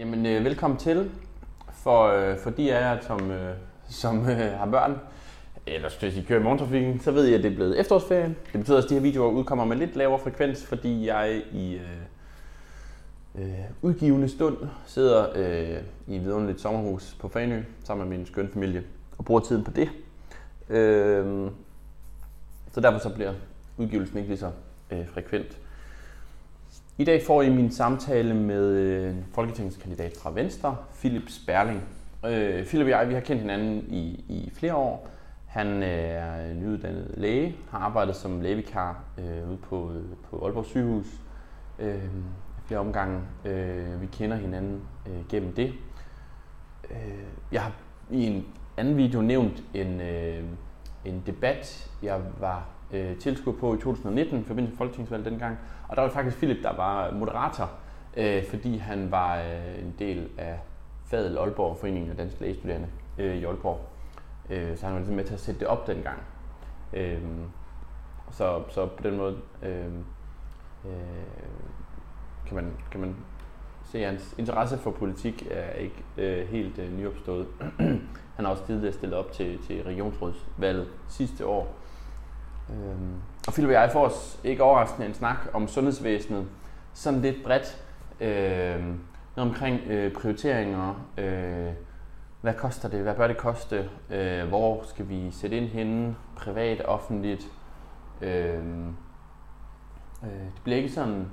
Jamen, øh, velkommen til. For, øh, for de af jer, som, øh, som øh, har børn, eller hvis I kører i morgentrafikken, så ved I, at det er blevet efterårsferie. Det betyder, at de her videoer udkommer med lidt lavere frekvens, fordi jeg i øh, øh, udgivende stund sidder øh, i et vidunderligt sommerhus på Fanø sammen med min skønne familie og bruger tiden på det. Øh, så derfor så bliver udgivelsen ikke lige så øh, frekvent. I dag får I min samtale med øh, folketingskandidat fra Venstre, Philip Sperling. Øh, Philip og jeg vi har kendt hinanden i, i flere år. Han øh, er nyuddannet læge, har arbejdet som lægevikar øh, ude på, på Aalborg sygehus øh, flere omgange. Øh, vi kender hinanden øh, gennem det. Øh, jeg har i en anden video nævnt en, øh, en debat, jeg var øh, tilskuer på i 2019 i forbindelse med folketingsvalget dengang. Og der var faktisk Philip, der var moderator, øh, fordi han var øh, en del af Fadel Aalborg, Foreningen af Danske Lægestuderende øh, i Aalborg. Øh, så han var ligesom med til at sætte det op dengang. Øh, så, så på den måde øh, øh, kan, man, kan man se, at hans interesse for politik er ikke øh, helt øh, nyopstået. han har også tidligere stillet op til, til regionsrådsvalget sidste år. Øhm, og Philip og jeg får os ikke overraskende en snak om sundhedsvæsenet, sådan lidt bredt. Øh, noget omkring øh, prioriteringer, øh, hvad koster det, hvad bør det koste, øh, hvor skal vi sætte ind henne, privat, offentligt. Øh, øh, det bliver ikke sådan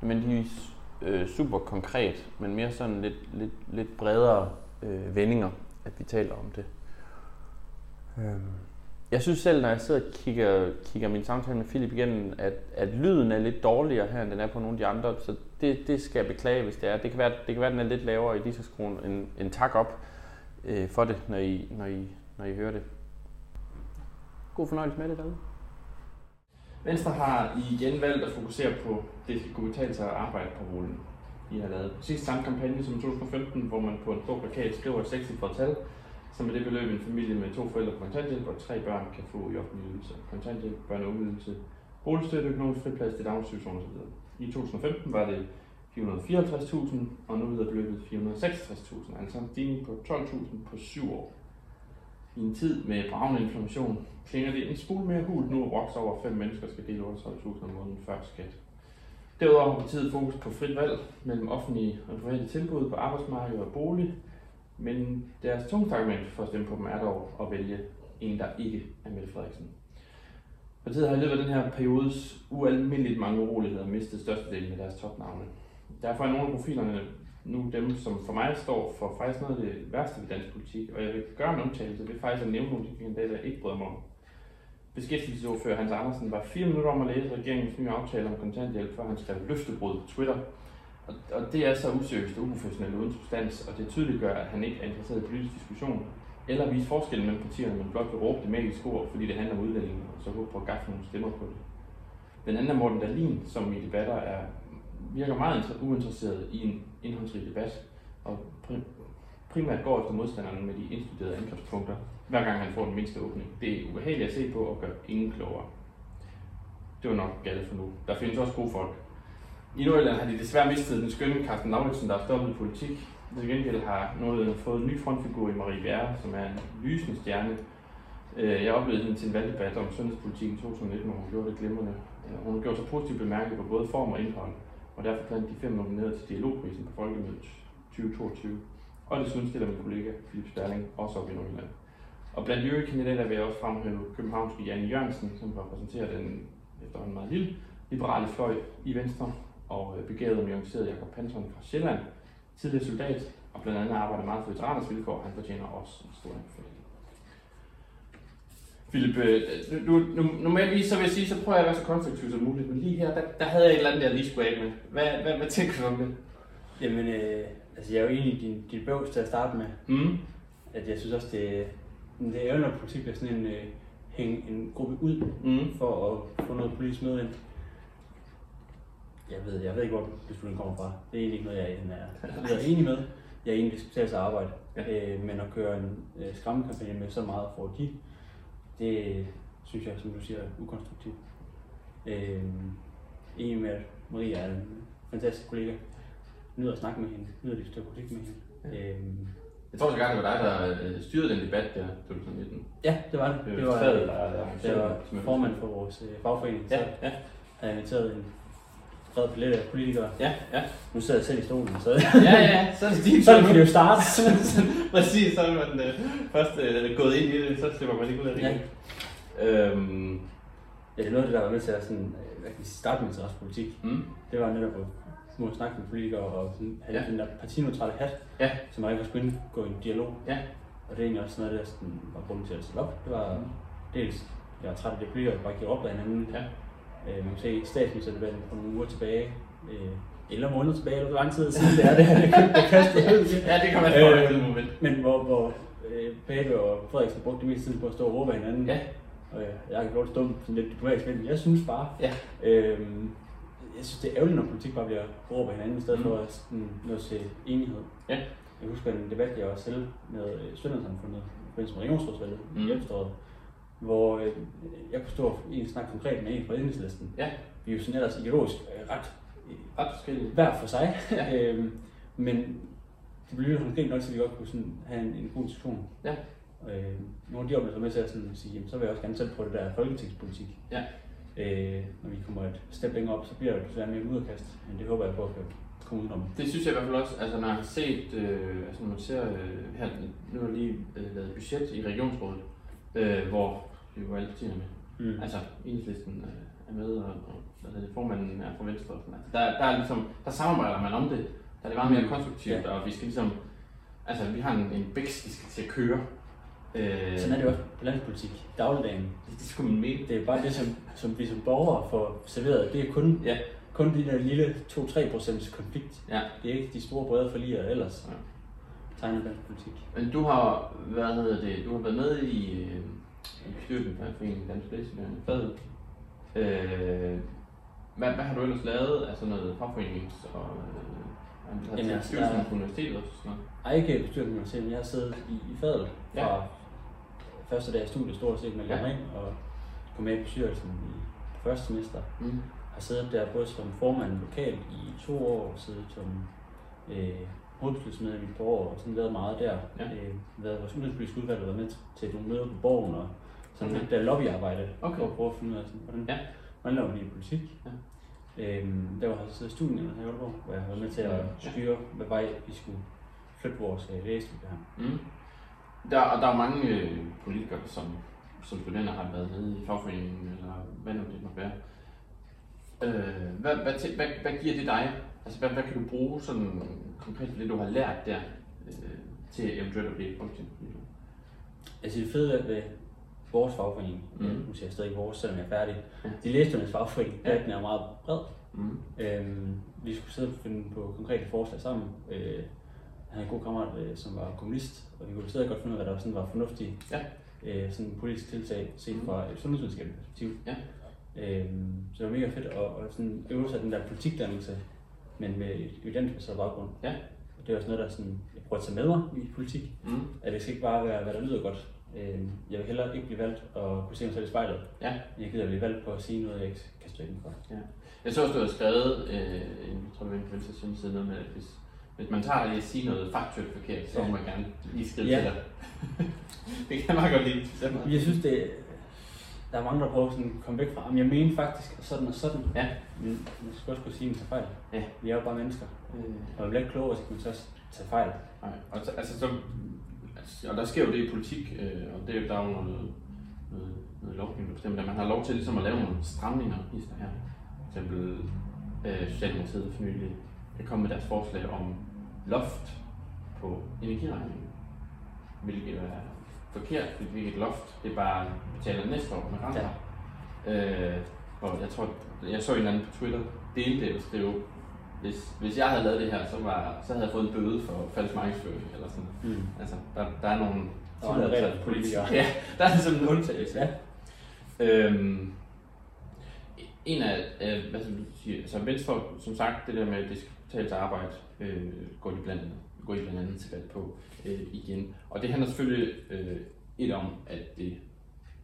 nødvendigvis øh, super konkret, men mere sådan lidt, lidt, lidt bredere øh, vendinger, at vi taler om det. Øhm. Jeg synes selv, når jeg sidder og kigger, kigger min samtale med Philip igen, at, at lyden er lidt dårligere her, end den er på nogle af de andre. Så det, det skal jeg beklage, hvis det er. Det kan være, det kan være at den er lidt lavere i disse skruen. En, en tak op øh, for det, når I, når, I, når I hører det. God fornøjelse med det derude. Venstre har igen valgt at fokusere på, det skal kunne betale sig at arbejde på rullen. I har lavet præcis samme kampagne som i 2015, hvor man på en stor plakat skriver et 60 tal, som med det beløb en familie med to forældre på kontanthjælp og tre børn kan få i offentlig ydelse. Kontanthjælp, børn- og ungeydelse, boligstøtte, økonomisk friplads til daginstitutioner osv. I 2015 var det 454.000, og nu hedder beløbet 466.000, altså en stigning på 12.000 på syv år. I en tid med bravende inflammation klinger det en smule mere hult nu, at over fem mennesker skal dele 38.000 om måneden før skat. Derudover har partiet fokus på frit valg mellem offentlige og private tilbud på arbejdsmarkedet og bolig, men deres tungeste argument for at stemme på dem er dog at vælge en, der ikke er Mette Frederiksen. Partiet har i løbet af den her periodes ualmindeligt mange uroligheder mistet størstedelen af deres topnavne. Derfor er nogle af profilerne nu dem, som for mig står for faktisk noget af det værste ved dansk politik, og jeg vil gøre en undtagelse ved faktisk at nævne nogle af de kandidater, jeg ikke bryder mig om. Beskæftigelsesordfører Hans Andersen var fire minutter om at læse regeringens nye aftale om kontanthjælp, før han skrev løftebrud på Twitter, og, og det er så useriøst og uprofessionelt uden substans, og det tydeligt gør, at han ikke er interesseret i politisk diskussion, eller vise forskellen mellem partierne, men blot vil råbe det magiske ord, fordi det handler om udlændinge, og så håbe på at gaffe nogle stemmer på det. Den anden er Morten Dahlin, som i debatter er, virker meget uinteresseret i en indholdsrig debat, og primært går efter modstanderne med de indstuderede angrebspunkter, hver gang han får den mindste åbning. Det er ubehageligt at se på og gør ingen klogere. Det var nok galt for nu. Der findes også gode folk, i Nordjylland har de desværre mistet den skønne Carsten Lauritsen, der har stoppet i politik. Til gengæld har Nordjylland fået en ny frontfigur i Marie Bjerre, som er en lysende stjerne. Øh, jeg oplevede hende til en valgdebat om sundhedspolitik i 2019, hvor hun gjorde det glimrende. Øh, hun har gjort sig positivt bemærket på både form og indhold, og derfor blandt de fem nomineret til Dialogprisen på Folkemødet 2022. Og desuden stiller min kollega Philip Sterling også op i Nordjylland. Og blandt de øvrige kandidater vil jeg også fremhæve københavnske Janne Jørgensen, som repræsenterer den efterhånden meget lille liberale fløj i Venstre, og øh, begavet og nuanceret Jakob Panton fra Sjælland, tidligere soldat, og blandt andet arbejder meget for veteraners vilkår. Han fortjener også en stor anbefaling. Philip, øh, nu, nu, normalt så vil jeg sige, så prøver jeg at være så konstruktiv som muligt, men lige her, der, der havde jeg et eller andet, jeg lige skulle af med. Hvad, hvad, hvad tænker du om det? Jamen, øh, altså jeg er jo enig i din, din bøvs til at starte med. Mm. At jeg synes også, det, det er jo, når politik bliver sådan en, øh, hænge en gruppe ud mm. for at få noget politisk med ind. Jeg ved, jeg ved ikke, hvor beslutningen kommer fra. Det er egentlig ikke noget, jeg er, jeg er enig med. Jeg er enig, det skal betale sig arbejde. Ja. Øh, men at køre en øh, skræmmekampagne med så meget for de, det synes jeg, som du siger, er ukonstruktivt. Øh, enig med, at Maria er en fantastisk kollega. nyder at snakke med hende, nyder at diskutere politik med hende. Ja. Øhm, Jeg tror så gerne, det var dig, der øh, styrede den debat der, 2019. ja, det var det. Det Det var var, det der- der var, det, jeg formand for vores øh, fagforening, Ja, ja, jeg inviteret en bred palet af politikere. ja, ja. Nu sidder jeg selv i stolen, så Ja, ja, så er det din sådan kan det jo starte. Præcis, så er man øh, først øh, gået ind i det, så slipper man ikke ud af det Ja. igen. Øhm, Ja, det er noget af det, der var med til at sådan, øh, hvad kan starte med interessepolitik. mm, Det var netop at må snakke med politikere og sådan, have Ja. den der partineutrale hat, Ja. som man ikke skulle indgå i en dialog. Ja. Og det er egentlig også noget af det, der sådan, var grunden til at stille op. Det var Mm. dels, jeg var træt af det politikere, der bare giver op af hinanden. Ja. Øh, man kan se statsministerdebatten for nogle uger tilbage, øh, eller måneder tilbage, eller hvor lang tid siden det er, det her, det kastet ud. ja, det kan man få Øh, moment. Men hvor, hvor øh, Pape og Frederiksen brugte det meste tid på at stå og råbe hinanden. Ja. Og jeg, jeg kan godt stå sådan lidt diplomatisk, men jeg synes bare, Ja. øhm, jeg synes det er ærgerligt, når politik bare bliver råbt af hinanden, i stedet Mm. for at sådan, nå til enighed. Ja. Jeg husker en debat, jeg var selv med øh, Søndersamfundet i forbindelse med Regionsrådsvalget. Mm. i efteråret, hvor øh, jeg kunne stå og egentlig snakke konkret med en fra enhedslisten. Ja. Vi er jo sådan ellers ideologisk øh, ret Ret forskelligt. hver for sig, Ja. øhm, men det blev håndgribeligt nok, så vi godt kunne sådan have en, en god diskussion. Ja. Øh, nogle af de oplevelser med til at sådan sige, jamen, så vil jeg også gerne selv prøve det der folketingspolitik. Ja. Øh, når vi kommer et step længere op, så bliver det desværre mere mudderkast, men det håber jeg på at komme udenom. Det synes jeg i hvert fald også, altså når jeg har set, øh, altså når man ser øh, her, nu har lige øh, lavet budget i regionsrådet, øh, hvor vi jo alle partierne med. Mm. Altså enhedslisten øh, er med, og, og hvad hedder det, formanden er fra Venstre. Og sådan. Altså, der, der, er ligesom, der samarbejder man om det, der er det meget mere Mm. konstruktivt, Ja. og vi skal ligesom, altså vi har en, en bæks, vi skal til at køre. Øh, Sådan er det jo også på landspolitik, dagligdagen. det, det skulle man mene. Det er bare det, som, som vi som borgere får serveret. Det er kun, Ja. kun de der lille 2-3% konflikt. Ja. Det er ikke de store brede forliger ellers. Ja. Tegner dansk politik. Men du har, hvad hedder det, du har været med i, øh, i bestyrelsen for Foreningen Dansk Læseværende Fadet. Øh, hvad, hvad har du ellers lavet af sådan noget fagforenings- og øh, Jamen, Jamen, altså, bestyrelsen på universitetet og sådan noget? Ej, ikke bestyrelsen på universitetet, jeg har siddet i, i fadet Ja. fra første dag af studiet stort set med Ja. ja. ind og kom med i bestyrelsen i første semester. Mm. Har siddet der både som formand lokalt i to år, og siddet som øh, hovedbestyrelsesmedlem i et par år, og sådan været meget der. Ja. Øh, været vores udenrigspolitiske udvalg, og været med til nogle møder på borgen, og sådan Okay. lidt der lobbyarbejde, Okay. for at prøve at finde ud af, sådan, hvordan, Ja. hvordan laver man i politik. Ja. Øhm, der var så i studien her i Aalborg, hvor jeg har været med til at Ja. styre, hvad vej vi skulle flytte vores øh, lægestudie her. Mm. Der, og der er mange øh, politikere, som, som studerende har været nede i fagforeningen, eller hvad nu det måtte være. Øh, hvad, hvad, hvad, hvad giver det dig? Altså, hvad, hvad kan du bruge sådan konkret for det, du har lært der, øh, til eventuelt at blive folketingspolitiker? Altså det fede ved vores fagforening, mm. nu siger jeg stadig vores, selvom jeg er færdig, Ja. de lægestudenternes fagforening, Ja. den er meget bred. Mm. Øhm, vi skulle sidde og finde på konkrete forslag sammen. Øh, jeg havde en god kammerat, øh, som var kommunist, og vi kunne stadig godt finde ud af, hvad der sådan var fornuftige Ja. øh, sådan politisk tiltag set fra et sundhedsvidenskabeligt perspektiv. Ja. Øhm, så det var mega fedt at, at sådan øve sig den der politikdannelse, men med et evidensbaseret baggrund. Ja. Og det er også noget, der sådan, jeg prøver at tage med mig i politik, Mm. at det skal ikke bare være, hvad der lyder godt. Øh, jeg vil hellere ikke blive valgt og kunne se mig selv i spejlet, Ja. jeg gider blive valgt på at sige noget, jeg ikke kan stå inden for. Jeg så også, du har skrevet, øh, en, jeg tror en Venstres hjemmeside, noget med, at hvis, hvis man tager lige at sige noget faktuelt forkert, så må Ja. man gerne lige skrive Ja. til dig. det kan jeg meget godt lide. Jeg synes, det, der er mange, der prøver sådan at komme væk fra, "Jamen, jeg mener faktisk sådan og sådan. Ja. Men man skal også kunne sige, at man tager fejl. Ja. Vi er jo bare mennesker. Øh, Og man bliver ikke klogere, så kan man så tage fejl. Nej, og, så, altså, så, altså, og der sker jo det i politik, øh, og det, er jo- der er noget, noget, noget lovgivning, der bestemmer, man har lov til ligesom at lave nogle stramninger i sådan her. For eksempel øh, Socialdemokratiet for nylig komme med deres forslag om loft på energiregningen, hvilket er forkert, fordi hvilket loft, det er bare betaler næste år med renter. Ja. Øh, og jeg tror, jeg så en eller anden på Twitter dele det og skrive, hvis, hvis jeg havde lavet det her, så, var, så havde jeg fået en bøde for falsk markedsføring eller sådan. Mm. Altså, der, der er nogle Der er regler for politikere. Ja, der er sådan en undtagelse. Ja. Øhm, en af, øh, hvad skal du sige, altså Venstre, som sagt, det der med, at det skal betale til arbejde, øh, går de blandt andet, går de blandt andet til valg på øh, igen. Og det handler selvfølgelig øh, et om, at det,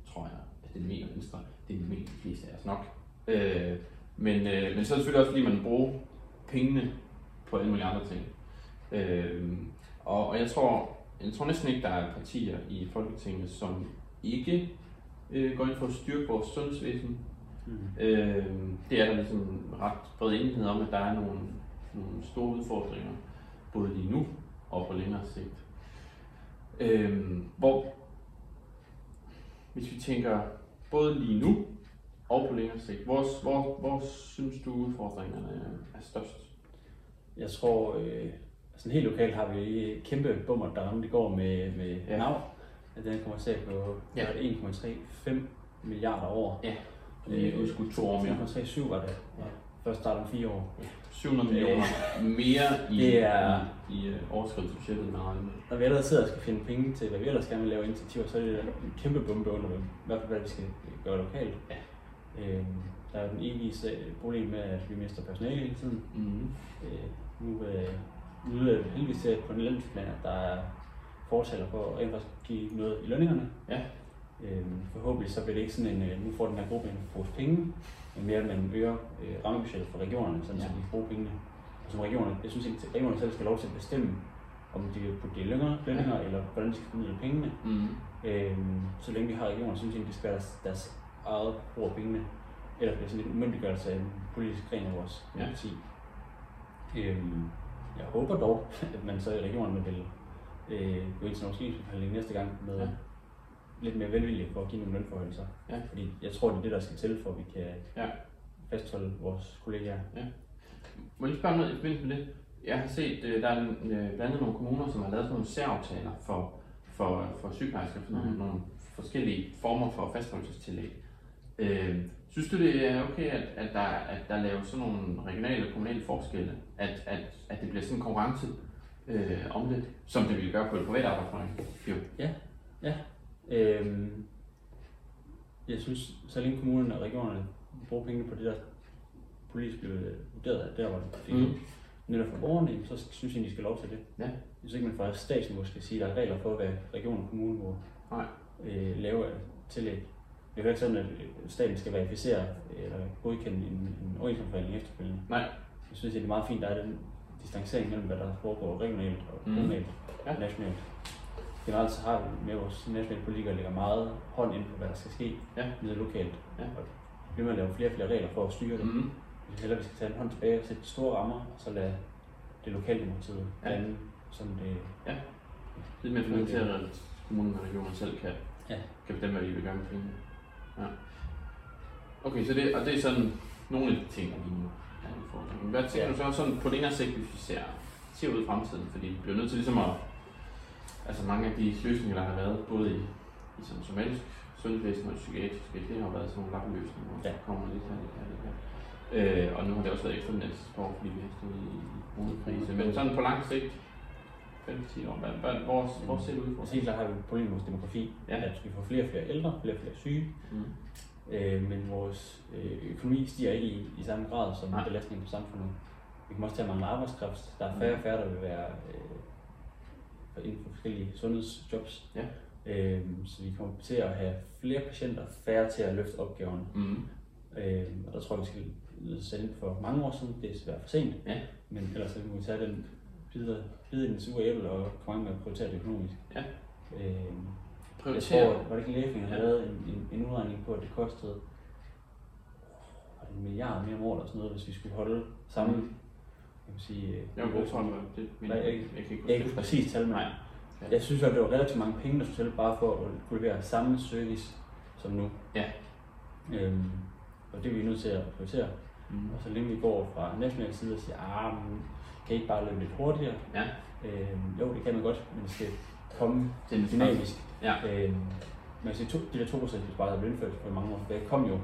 tror jeg, at det mener Venstre, det mener de fleste af os nok. Øh, men, øh, men så er det selvfølgelig også, fordi man bruger pengene på alle mulige andre ting. Øh, og, og jeg tror, jeg tror næsten ikke, der er partier i Folketinget, som ikke øh, går ind for at styrke vores sundhedsvæsen. Mm. Øh, det er der ligesom ret bred enighed om, at der er nogle, nogle store udfordringer, både lige nu og på længere sigt. Øh, hvor, hvis vi tænker både lige nu og på længere sigt, hvor, hvor, hvor synes du udfordringerne er størst? Jeg tror, øh, sådan helt lokalt har vi kæmpe bummer, der ramte i går med, med ja. NAV. At den kommer til på ja. 1,35 milliarder år. Ja, vi er udskudt to år mere. 1,37 var det. Ja. Først starter om fire år. Ja. 700 millioner mere i, det er, i, i uh, overskridelsesbudgettet med regnet. Når vi allerede sidder og skal finde penge til, hvad vi ellers gerne vil lave initiativer, så er det en kæmpe bombe under dem. I hvert fald, hvad vi skal gøre lokalt. Ja. Øhm, der er den evige problem med, at vi mister personale hele tiden. Mm-hmm. Øh, nu, øh, nu er det heldigvis til på den landsplan, at der er fortaler for at give noget i lønningerne. Ja. Øhm, forhåbentlig så bliver det ikke sådan en, øh, nu får den her gruppe en pose penge, men mere at man øger øh, rammebudgettet for regionerne, sådan ja. så de kan bruge pengene. Og som regionerne, jeg synes ikke, at regionerne selv skal lov til at bestemme, om de vil putte det i lønninger, lønninger ja. eller hvordan de skal finde pengene. Mm. Øhm, så længe vi har regioner, synes jeg, at det skal være deres, deres eget brug af pengene. Bliver det sådan en umyndiggørelse af en politisk gren af vores. Ja. Øhm, jeg håber dog, at man så i regionerne vil øh, gå ind til nogle næste gang med ja. Lidt mere velvilje for at give nogle lønforhøjelser. Ja. Fordi jeg tror, det er det, der skal til, for at vi kan ja. fastholde vores kollegaer. Ja. Må jeg spørge noget i forbindelse med det? Jeg har set, øh, der er øh, blandt andet nogle kommuner, som har lavet sådan nogle særaftaler for, for, for sygeplejersker, for nogle, mm. nogle forskellige former for fastholdelsestillæg. Øh, Synes du, det er okay, at, at, der, at der laves sådan nogle regionale og kommunale forskelle? At, at, at det bliver sådan en konkurrence øh, om det, som det ville gøre på et privat arbejdsmarked? Jo. Ja, ja. Øhm, jeg synes, så længe kommunerne og regionerne bruger penge på det, der politisk blev vurderet der, hvor det fik mm. netop for borgerne, så synes jeg, de skal lov til det. Ja. Jeg synes ikke, man fra statsniveau skal sige, at der er regler for, hvad region og kommune må Nej. Øh, lave tillæg. Det er ikke sådan, at staten skal verificere eller godkende en, en overenskomstforhandling efterfølgende. Nej. Jeg synes, det er meget fint, at der er den distancering mellem, hvad der foregår regionalt og mm. kommunalt mm. ja. og nationalt. Generelt så har vi med vores nationale politikere lægger meget hånd ind på, hvad der skal ske ja. nede lokalt. Ja. Og vi at lave flere og flere regler for at styre det. Mm. Vi heller, vi skal tage en hånd tilbage og sætte store rammer, og så lade det lokale demokratiet ja. lande, som det... Ja. Er mere til, at kommunen og regionen selv kan, ja. kan bestemme, hvad de vil gøre med pengene. Ja. Okay, så det, og det er sådan nogle af de ting, der lige nu er udfordringen. Hvad tænker ja. du så sådan på længere sigt, hvis vi ser, ser ud i fremtiden? Fordi vi bliver nødt til ligesom at, altså mange af de løsninger, der har været, både i, i sådan somatisk sundhedsvæsen og psykiatrisk, det har været sådan nogle lappeløsninger, hvor ja. kommer lidt her, lidt her, lidt her. Øh, og nu har det også været ekstraordinært på, fordi vi har stået i, coronakrise. Men sådan på lang sigt, 5-10 år? Hvad, hvad, hvor, hvor ser det ud for? Helt klart har vi et problem med vores demografi, ja. at vi får flere og flere ældre, flere og flere syge, mm. øh, men vores øh, økonomi stiger ikke i, i samme grad som Nej. belastning på samfundet. Vi kan også tage mange arbejdskraft. Der er færre og færre, der vil være øh, inden for forskellige sundhedsjobs. Ja. Øh, så vi kommer til at have flere patienter, færre til at løfte opgaverne. Mm. Øh, og der tror jeg, vi skal sætte ind for mange år siden. Det er svært for sent, ja. men ellers så kan vi tage den bide, bide den sure æble og komme med at prioritere det økonomisk. Ja. Øh, prioritere. Jeg tror, var det ikke lægning, der ja. lavet en, en, en udregning på, at det kostede en milliard mere om året eller sådan noget, hvis vi skulle holde samme mm. Man sige, jeg vil det, men jeg, jeg, jeg, kan ikke, ikke præcis tal, men ja. jeg synes, at det var relativt mange penge, der skulle til bare for at kunne levere samme service som nu. Ja. Øhm, og det er vi nødt til at prioritere. Mm. Og så længe vi går fra national side og siger, ah, kan I ikke bare løbe lidt hurtigere? Ja. Øh, jo, det kan man godt, men det skal komme det dynamisk. Ja. Øh, man kan sige, to, de der 2% besparelser blev indført for mange år tilbage, kom jo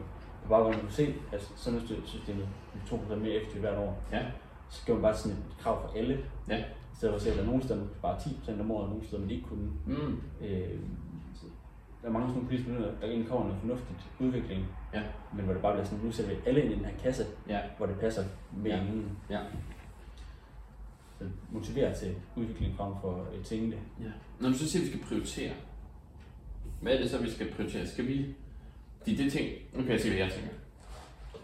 på baggrund af, at man kunne se, at sundhedssystemet blev 2% mere effektivt hvert år. Ja. Så gjorde man bare sådan et krav for alle. Ja. I stedet for at se, at der er nogle steder bare 10% om året, og nogle steder man ikke kunne. Mm. Øh, der er mange sådan nogle politiske myndigheder, der egentlig kommer noget fornuftigt udvikling, ja. men hvor det bare bliver sådan, nu sætter vi alle ind i den her kasse, ja. hvor det passer med ja. Ja motivere til udvikling frem for et tænkende. Ja. Når du så siger, at vi skal prioritere, hvad er det så, vi skal prioritere? Skal vi... De, det ting... Nu kan jeg sige, hvad jeg tænker.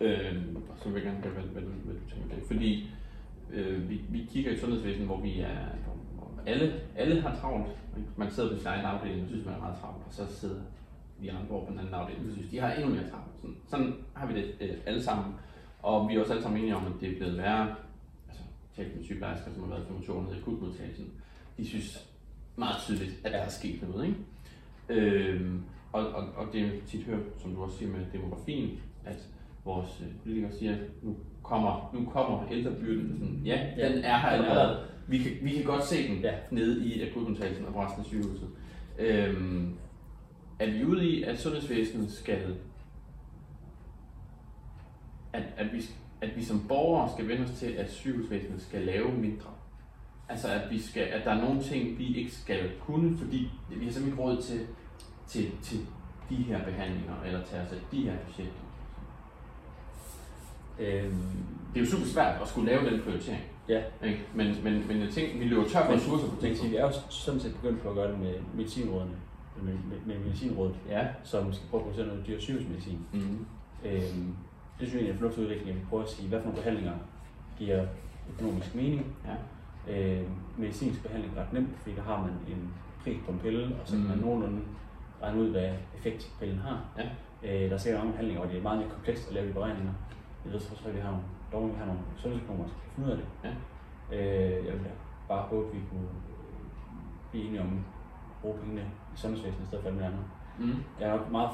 Øh, så vil jeg gerne høre, hvad, hvad, hvad, du tænker det. Fordi øh, vi, vi kigger i sundhedsvæsenet, hvor vi er, hvor alle, alle har travlt. Man sidder på sin egen afdeling og synes, man er meget travlt, og så sidder vi andre på den anden afdeling og synes, de har endnu mere travlt. Sådan, sådan har vi det øh, alle sammen. Og vi er også alle sammen enige om, at det er blevet værre. Altså, talt med sygeplejersker, som har været 25 år nede i akutmodtagelsen, de synes meget tydeligt, at der er sket noget. Ikke? Øhm, og, og, og det er tit hørt, som du også siger med demografien, at vores øh, politikere siger, at nu kommer, nu kommer ældrebyrden. Sådan, ja, ja, den er her allerede. Vi kan, vi kan godt se den ja. nede i akutmodtagelsen og resten af sygehuset. Øhm, er vi ude i, at sundhedsvæsenet skal, at, at, vi, at vi som borgere skal vende os til, at sygehusvæsenet skal lave mindre? Altså at, vi skal, at der er nogle ting, vi ikke skal kunne, fordi vi har simpelthen ikke råd til, til, til de her behandlinger, eller tage os af de her patienter. Øhm, det er jo super svært at skulle lave den prioritering. Ja. Ikke? Men, men, men jeg tænker, vi løber tør for ressourcer på ting. Vi er jo sådan set begyndt på at gøre det med medicinrådene, med, med, med medicinrådet, ja. som skal prøve at producere noget dyr sygehusmedicin. Mm-hmm. Øhm, det synes jeg er en fornuftig udvikling, at vi prøver at sige, hvad for nogle behandlinger giver økonomisk mening. Ja. Øh, medicinsk behandling er ret nemt, fordi der har man en pris på en pille, og så kan mm. man nogenlunde regne ud, hvad effekt pillen har. Ja. Øh, der er sikkert mange behandlinger, hvor det er meget mere komplekst at lave de beregninger. Jeg ved så, at vi har nogle, vi har nogle sundhedsøkonomer, som kan finde ud af det. Ja. Øh, jeg vil bare håbe, at vi kunne blive enige om at bruge pengene i sundhedsvæsenet i stedet for alt andet. Mm. Jeg er nok meget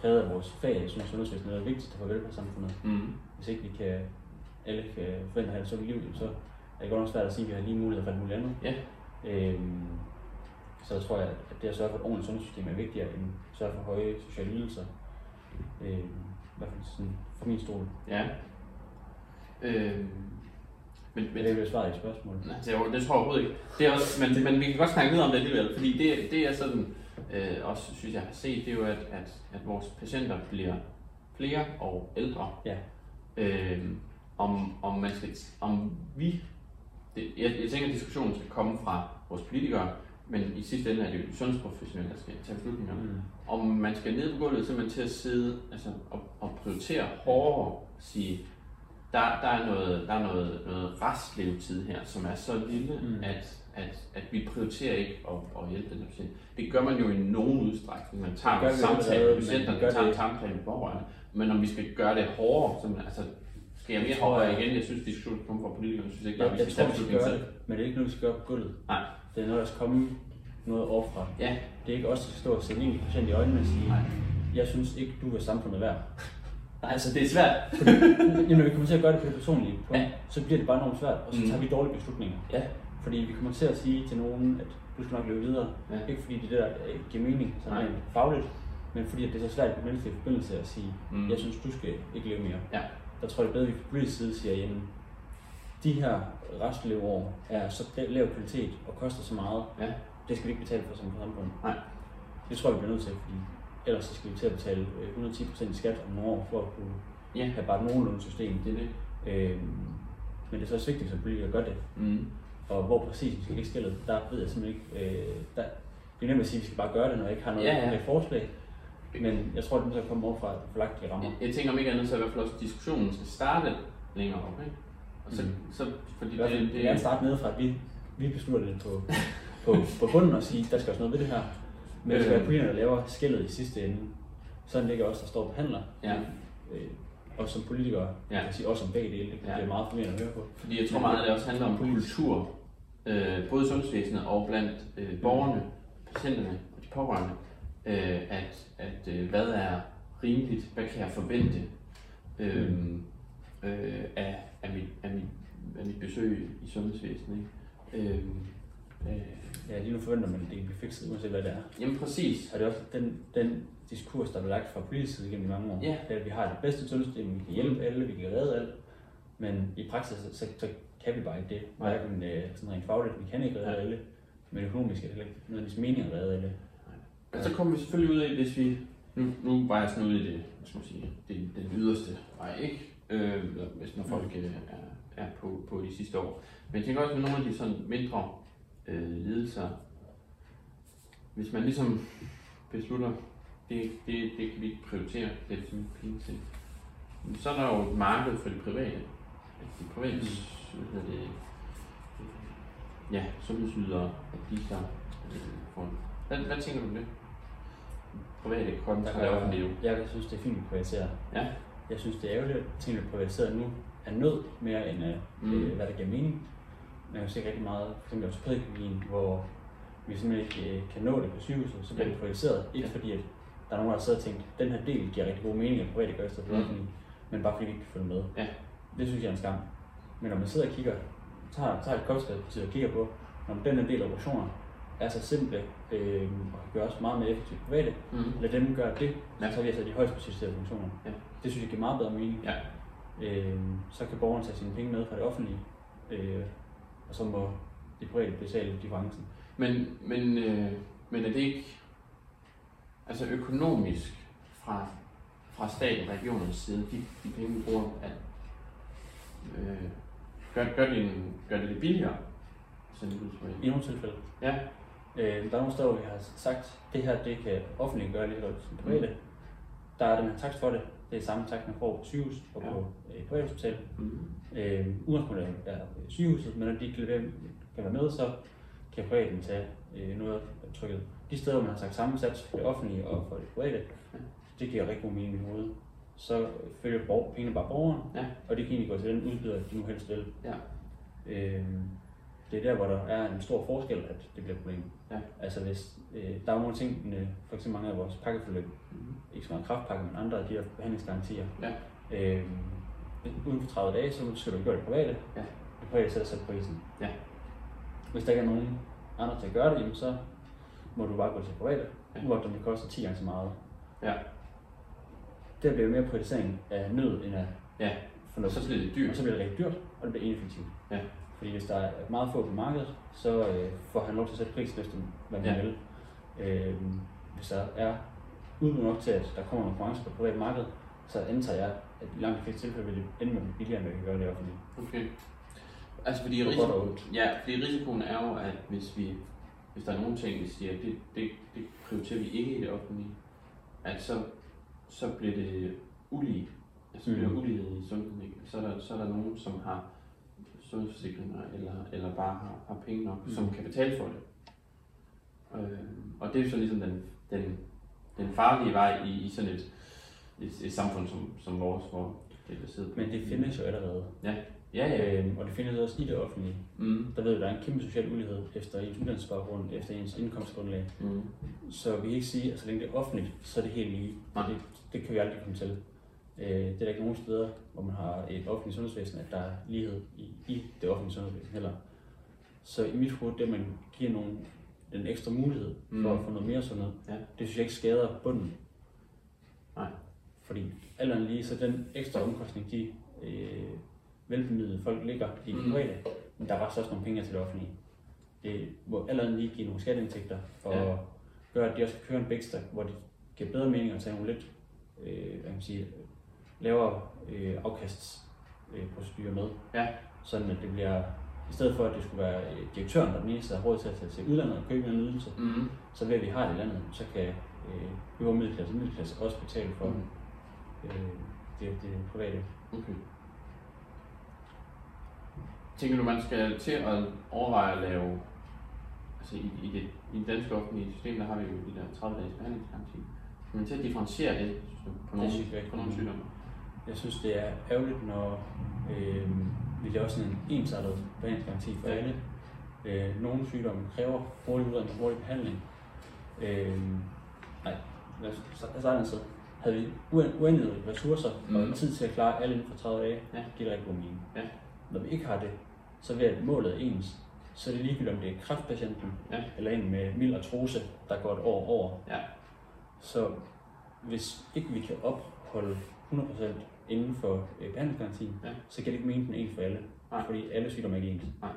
præget af vores fag, jeg synes, at sundhedsvæsenet er det vigtigste for velfærdssamfundet. Mm. Hvis ikke vi kan, alle kan forvente at have et sundt liv, så er det godt nok svært at sige, at vi har lige mulighed for alt muligt andet. Ja. Øhm, så tror jeg, at det at sørge for et ordentligt sundhedssystem er vigtigere end at sørge for høje sociale ydelser. Øhm, I hvert fald sådan for min stol. Ja. Øhm, men, men, det er jo svaret i spørgsmålet. Nej, det, det tror jeg overhovedet ikke. Det er også, men, men vi kan godt snakke videre om det alligevel, fordi det, det er sådan, øh, også synes jeg har set, det er jo, at, at, at vores patienter bliver flere og ældre. Ja. Øh, om, om, man skal, om vi, det, jeg, jeg tænker, at diskussionen skal komme fra vores politikere, men i sidste ende er det jo sundhedsprofessionelle, der skal tage beslutninger. Mm. Om man skal ned på gulvet simpelthen til at sidde altså, og, og prioritere hårdere, sige, der, der er noget, der er noget, noget restlevetid her, som er så lille, mm. at, at, at vi prioriterer ikke at, at hjælpe den patient. Det gør man jo i nogen udstrækning. Man tager en samtale med patienterne, man tager en samtale med pårørende. Men om vi skal gøre det hårdere, så altså, skal jeg mere hårdere igen? Jeg synes, diskussionen kommer fra politikerne. Jeg synes ikke, at vi skal tage beslutninger selv. Men det er ikke noget, vi skal gøre på gulvet. Nej. Det er noget, der skal komme noget overfra. Ja. Det er ikke os, der skal stå og sætte en patient i øjnene og sige, Nej. jeg synes ikke, du er samfundet værd. Nej, altså det er svært. Fordi, når vi kommer til at gøre det på det personlige punkt, ja. så bliver det bare enormt svært, og så mm. tager vi dårlige beslutninger. Ja. Fordi vi kommer til at sige til nogen, at du skal nok løbe videre. Ja. Ikke fordi det der giver mening, så rent fagligt, men fordi det er så svært i menneskelig forbindelse at sige, mm. jeg synes, du skal ikke leve mere. Ja. Der tror jeg, bedre, at vi fra politisk side siger, jamen, de her restleveår er så lav kvalitet og koster så meget, ja. det skal vi ikke betale for som samfund. Nej. Det tror jeg, vi bliver nødt til, fordi ellers så skal vi til at betale 110% øh, i skat om nogle år for at kunne ja. have bare nogenlunde system. Det er det. Øhm, men det er så også vigtigt, at politikere gør det. Mm. Og hvor præcis vi skal lægge skældet, der ved jeg simpelthen ikke. Øh, der, det er nemt at sige, at vi skal bare gøre det, når jeg ikke har noget ja, ja. forslag. Men jeg tror, det må komme over fra de rammer. Jeg, jeg tænker om ikke andet, så i hvert fald også diskussionen skal starte længere op. Ikke? Og så, mm. så, fordi det, det, det, er starte med fra, at vi, vi beslutter det på, på, på bunden og sige, der skal også noget ved det her. Men det skal være politikerne, der laver skældet i sidste ende. Sådan ligger også, der står behandler. Ja. Øh, også som politikere, ja. jeg kan sige også som begge dele, det ja. bliver meget forvirrende at høre på. Fordi jeg tror meget, at det også handler om kultur, øh, både i sundhedsvæsenet og blandt øh, borgerne, patienterne og de pårørende, øh, at, at øh, hvad er rimeligt, hvad kan jeg forvente øh, øh, af, af, mit, af, mit, af mit besøg i sundhedsvæsenet. Ikke? Øh, øh, Ja, lige nu forventer man, at det kan blive fikset, uanset hvad det er. Jamen præcis. Og det er også den, den diskurs, der er lagt fra politisk side gennem mange år. Ja. Det er, at vi har det bedste sundhedssystem, vi kan hjælpe alle, vi kan redde alle. Men i praksis, så, så, kan vi bare ikke det. Hverken øh, sådan rent fagligt, vi kan ikke redde ja. alle. Men økonomisk er det ikke nødvendigvis mening at redde alle. Ja. Så kommer vi selvfølgelig ud af, hvis vi... Nu, nu var jeg sådan ude i det, hvad skal man sige, det, den yderste vej, ikke? Øh, hvis når folk mm. er, er på, på de sidste år. Men jeg tænker også med nogle af de sådan mindre øh, lidelser, hvis man ligesom beslutter, det, det, det kan vi ikke prioritere, det er simpelthen penge til, så er der jo et marked for det private. de private hvad hedder det, ja, sundhedsydere, at de så øh, får. Hvad, hvad tænker du om det? Private kontra det offentlige. Jeg synes, det er fint at privatisere. Ja. Jeg synes, det er ærgerligt, at tingene er privatiseret nu er nød mere end øh, Mm. øh, hvad der giver mening. Man kan jo se rigtig meget, f.eks. ortopædkirurgien, hvor vi simpelthen ikke øh, kan nå det på sygehuset, så bliver det privatiseret. Ikke Ja. fordi, at der er nogen, der har siddet og tænkt, at den her del giver rigtig god mening, at private gør i stedet for Mm. men bare fordi vi ikke kan følge med. Ja. Det synes jeg er en skam. Men når man sidder og kigger, tager, tager et kostperspektiv og kigger på, når den her del af operationer er så simple øh, og kan gøres meget mere effektivt private, Mm. lad dem gøre det, Ja. så tager vi altså de højst specialiserede funktioner. Ja. Det synes jeg giver meget bedre mening. Ja. Øh, så kan borgeren tage sine penge med fra det offentlige, øh, og så må de private betale differencen. Men, men, øh, men er det ikke altså økonomisk fra, fra staten og regionernes side, de, de penge, vi bruger, at, øh, gør, gør, det en, gør det det billigere? I nogle tilfælde. Ja. Øh, der er nogle steder, hvor vi har sagt, det her det kan offentlige gøre lige godt som private. Mm. Der er den her takst for det. Det er samme takst, man får på sygehus og Ja. på øh, privathospital. Mm. Øh, udgangspunktet er er sygehuset, men når de kan, være, kan være med, så kan privaten tage øh, noget af trykket. De steder, hvor man har sagt samme sats for det offentlige og for det private, Ja. det giver rigtig god mening i hovedet. Så følger borg, pengene bare borgeren, Ja. og det kan egentlig gå til den udbyder, de nu helst vil. Ja. Øh, det er der, hvor der er en stor forskel, at det bliver et problem. Ja. Altså hvis, øh, der er nogle ting, øh, for eksempel mange af vores pakkeforløb, Mm. ikke så meget kraftpakke, men andre af de her behandlingsgarantier. Ja. Øh, uden for 30 dage, så skal du gøre det private. Ja. Det private sætter sig prisen. Ja. Hvis der ikke er nogen andre til at gøre det, jamen, så må du bare gå til private, Ja. uagtet om det koster 10 gange så meget. Ja. Det bliver mere privatisering af nød end af Ja. fornuft. Så bliver det dyrt. Og så bliver det rigtig dyrt, og det bliver ineffektivt. Ja. Fordi hvis der er meget få på markedet, så øh, får han lov til at sætte prisen efter, hvad man Ja. vil. Øh, hvis der er udbud nok til, at der kommer en konkurrence på det private marked, så antager jeg, at i langt de fleste tilfælde vil det ende med at blive billigere, end vi kan gøre det offentligt. Okay. Altså fordi, risiko, ja, fordi risikoen er jo, at hvis vi hvis der er nogle ting, vi siger, det, det, det prioriterer vi ikke i det offentlige, at så, så bliver det ulige. Altså mm. bliver ulighed i sundheden. Ikke? Så, er der, så er der nogen, som har sundhedsforsikringer, eller, eller bare har, har penge nok, mm. Som kan betale for det. Øh, og det er så ligesom den, den, den farlige vej i, i sådan et, et, et samfund som, som vores, hvor det er baseret. Men det findes jo allerede. Ja, ja. Øh, og det findes også i det offentlige. Mm. Der ved vi, der er en kæmpe social ulighed efter ens uddannelsesbaggrund, efter ens indkomstgrundlag. Mm. Så vi kan ikke sige, at så længe det er offentligt, så er det helt lige. Nej. Det, det kan vi aldrig komme til. Øh, det er der ikke nogen steder, hvor man har et offentligt sundhedsvæsen, at der er lighed i, i det offentlige sundhedsvæsen heller. Så i mit hoved, det man giver nogen den ekstra mulighed for Mm. at få noget mere sundhed, Ja. det synes jeg ikke skader bunden. Nej. Fordi alt andet lige, så den ekstra omkostning, de øh, velbemidlede folk ligger i Mm. private, men der er faktisk også nogle penge til det offentlige. Det må alt andet lige give nogle skatteindtægter, og Ja. ja. gøre, at de også kan køre en bækster, hvor det giver bedre mening at tage nogle lidt øh, hvad kan man sige, lavere øh, afkastsprocedurer med. Ja. Sådan at det bliver, i stedet for at det skulle være øh, direktøren, der er den eneste, har råd til at tage til udlandet og købe en ydelse, Mm. så ved at vi har det i landet, så kan øh, øvre middelklasse og middelklasse også betale for Mm. øh, det, det private. Okay. Tænker du, man skal til at overveje at lave, altså i, i, det, i det danske offentlige system, der har vi jo de der 30 dages behandlingsgaranti. Skal man til at differentiere det synes du, på nogle, på nogle sygdomme? Jeg synes, det er ærgerligt, når øh, vi laver sådan en ensartet behandlingsgaranti for alle. Øh, nogle sygdomme kræver hurtig udredning og hurtig behandling. Øh, nej, lad os starte sted. Havde vi uen- uendelige ressourcer Mm. og tid til at klare alle inden for 30 dage, Ja. giver det rigtig god mening. Ja. Når vi ikke har det, så ved at målet er ens, så er det ligegyldigt, om det er kræftpatienten Ja. eller en med mild artrose, der går et år over. Ja. Så hvis ikke vi kan opholde 100% inden for øh, behandlingsgarantien, Ja. så giver det ikke mening den en for alle. Nej. Fordi alle sygdomme er ikke ens. Nej.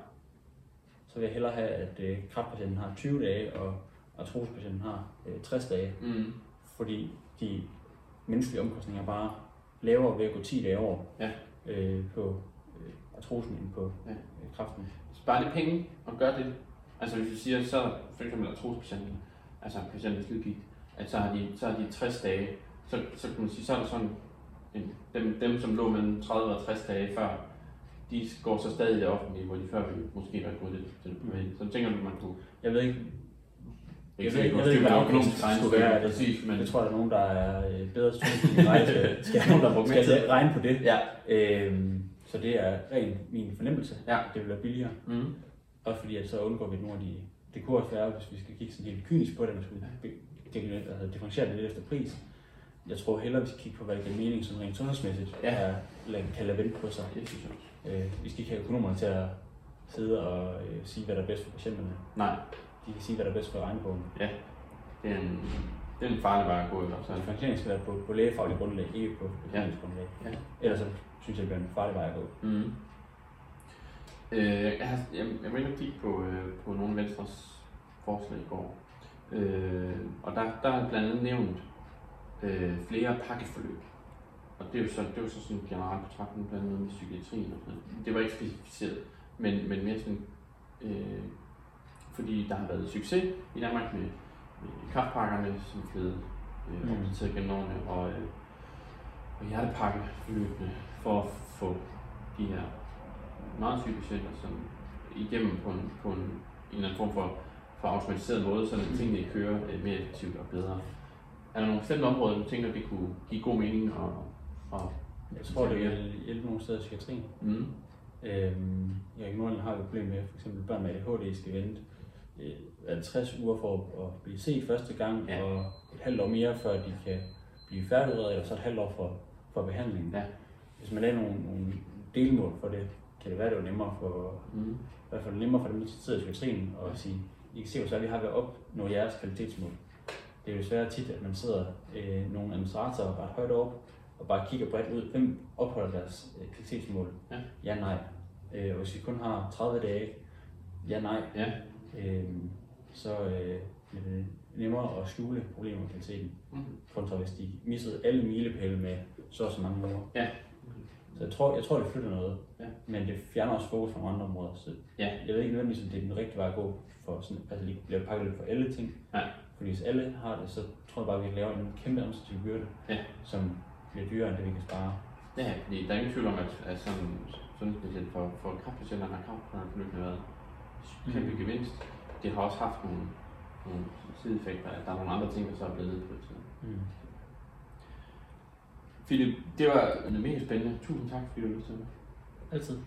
Så vil jeg hellere have, at øh, kræftpatienten har 20 dage, og artrosepatienten har øh, 60 dage. Mm. Fordi de menneskelige omkostninger er bare lavere ved at gå 10 dage over Ja. øh, på øh, artrosen end på Ja. øh, kræften. Sparer det penge at gøre det? Altså hvis vi siger, så for eksempel artrosepatienten, altså patienten med slidgigt, at så har de, så har de 60 dage, så, så kan man sige, så er der sådan dem, dem, som lå mellem 30 og 60 dage før de går så stadig i det offentlige, hvor de før ville måske være gået lidt til det private. Så tænker du, man kunne... Jeg ved ikke, Jeg, jeg ved, jeg ved ikke, hvad afgiften skulle være. Det, præcis, men... det tror jeg, der er nogen, der er øh, bedre til at regne. Skal, skal nogen, der mere til regne på det. Ja. Øhm, så det er ren min fornemmelse. Ja. Det vil være billigere. Mm. Også fordi, at så undgår vi nogle af de... Det kunne også være, hvis vi skal kigge sådan helt kynisk på det, man skulle be- be- altså differentiere det lidt efter pris. Jeg tror hellere, vi skal kigge på, hvad der giver mening sådan rent sundhedsmæssigt, Ja. er, kan lade vente på sig. Det synes jeg. Øh, vi skal ikke have økonomerne til at sidde og øh, sige, hvad der er bedst for patienterne. Nej, De kan sige, hvad der er bedst for regnbogen. det er en, det er en farlig vej at gå i hvert fald. differentiering skal være på, på lægefaglig grundlag, ikke på økonomisk grundlag. Ja. Ellers så synes jeg, det bliver en farlig vej at gå. Mm. Øh, jeg, har, jeg, jeg var inde og kigge på, øh, på nogle Venstres forslag i går. Øh, og der, der er blandt andet nævnt øh, flere pakkeforløb. Og det er jo så, det var så sådan en generel betragtning blandt andet med psykiatrien og sådan noget. Det var ikke specificeret, men, men mere sådan, øh, fordi der har været succes i Danmark med, med kraftpakkerne, som er blevet øh, Mm. opdateret gennem årene, og, øh, og hjertepakkeforløbene for at få de her meget syge patienter som igennem på en, på en, en eller anden form for, for automatiseret måde, så tingene kører øh, mere effektivt og bedre. Er der nogle bestemte områder, du tænker, det kunne give god mening og, og Jeg tror, det vil hjælpe nogle steder i psykiatrien. Mm. Øhm, I Region Nordjylland har vi et problem med, at for eksempel børn med ADHD skal vente øh, er det 60 uger for at blive set første gang, Ja. og et halvt år mere, før de kan blive færdigudredet, eller så et halvt år for, for behandlingen. Ja. Hvis man laver nogle, nogle delmål for det, kan det være, det er nemmere for, Mm. i hvert fald nemmere for dem, der sidder i psykiatrien, og sige, I kan se, hvor vi har ved at opnå jeres kvalitetsmål. Det er jo svært tit, at man sidder øh, nogle administratorer ret højt op, og bare kigger bredt ud, hvem opholder deres øh, kvalitetsmål? Ja. ja, nej. Øh, og hvis vi kun har 30 dage, ja, nej, Ja. øh, så øh, bliver det nemmere at skjule problemer med kvaliteten, Mm. kontra hvis de missede alle milepæle med så og så mange uger. Ja. Så jeg tror, jeg tror, det flytter noget, Ja. men det fjerner også fokus fra andre områder. Så Ja. jeg ved ikke nødvendigvis, om det er den rigtige vej at gå for sådan, altså lige bliver pakket for alle ting. Nej. Fordi hvis alle har det, så tror jeg bare, at vi laver en kæmpe administrativ byrde, Ja. som bliver dyrere end det, vi kan spare. Ja, fordi der er ingen tvivl om, at, at sådan, specielt for, for kræftpatienter har kræftforløbene været kæmpe Mm. gevinst. Det har også haft nogle, nogle sideeffekter, at der er nogle andre ting, der så er blevet nedprioriteret. Mm. Philip, det var mega spændende. Tusind tak, fordi du lyttede til mig. Altid.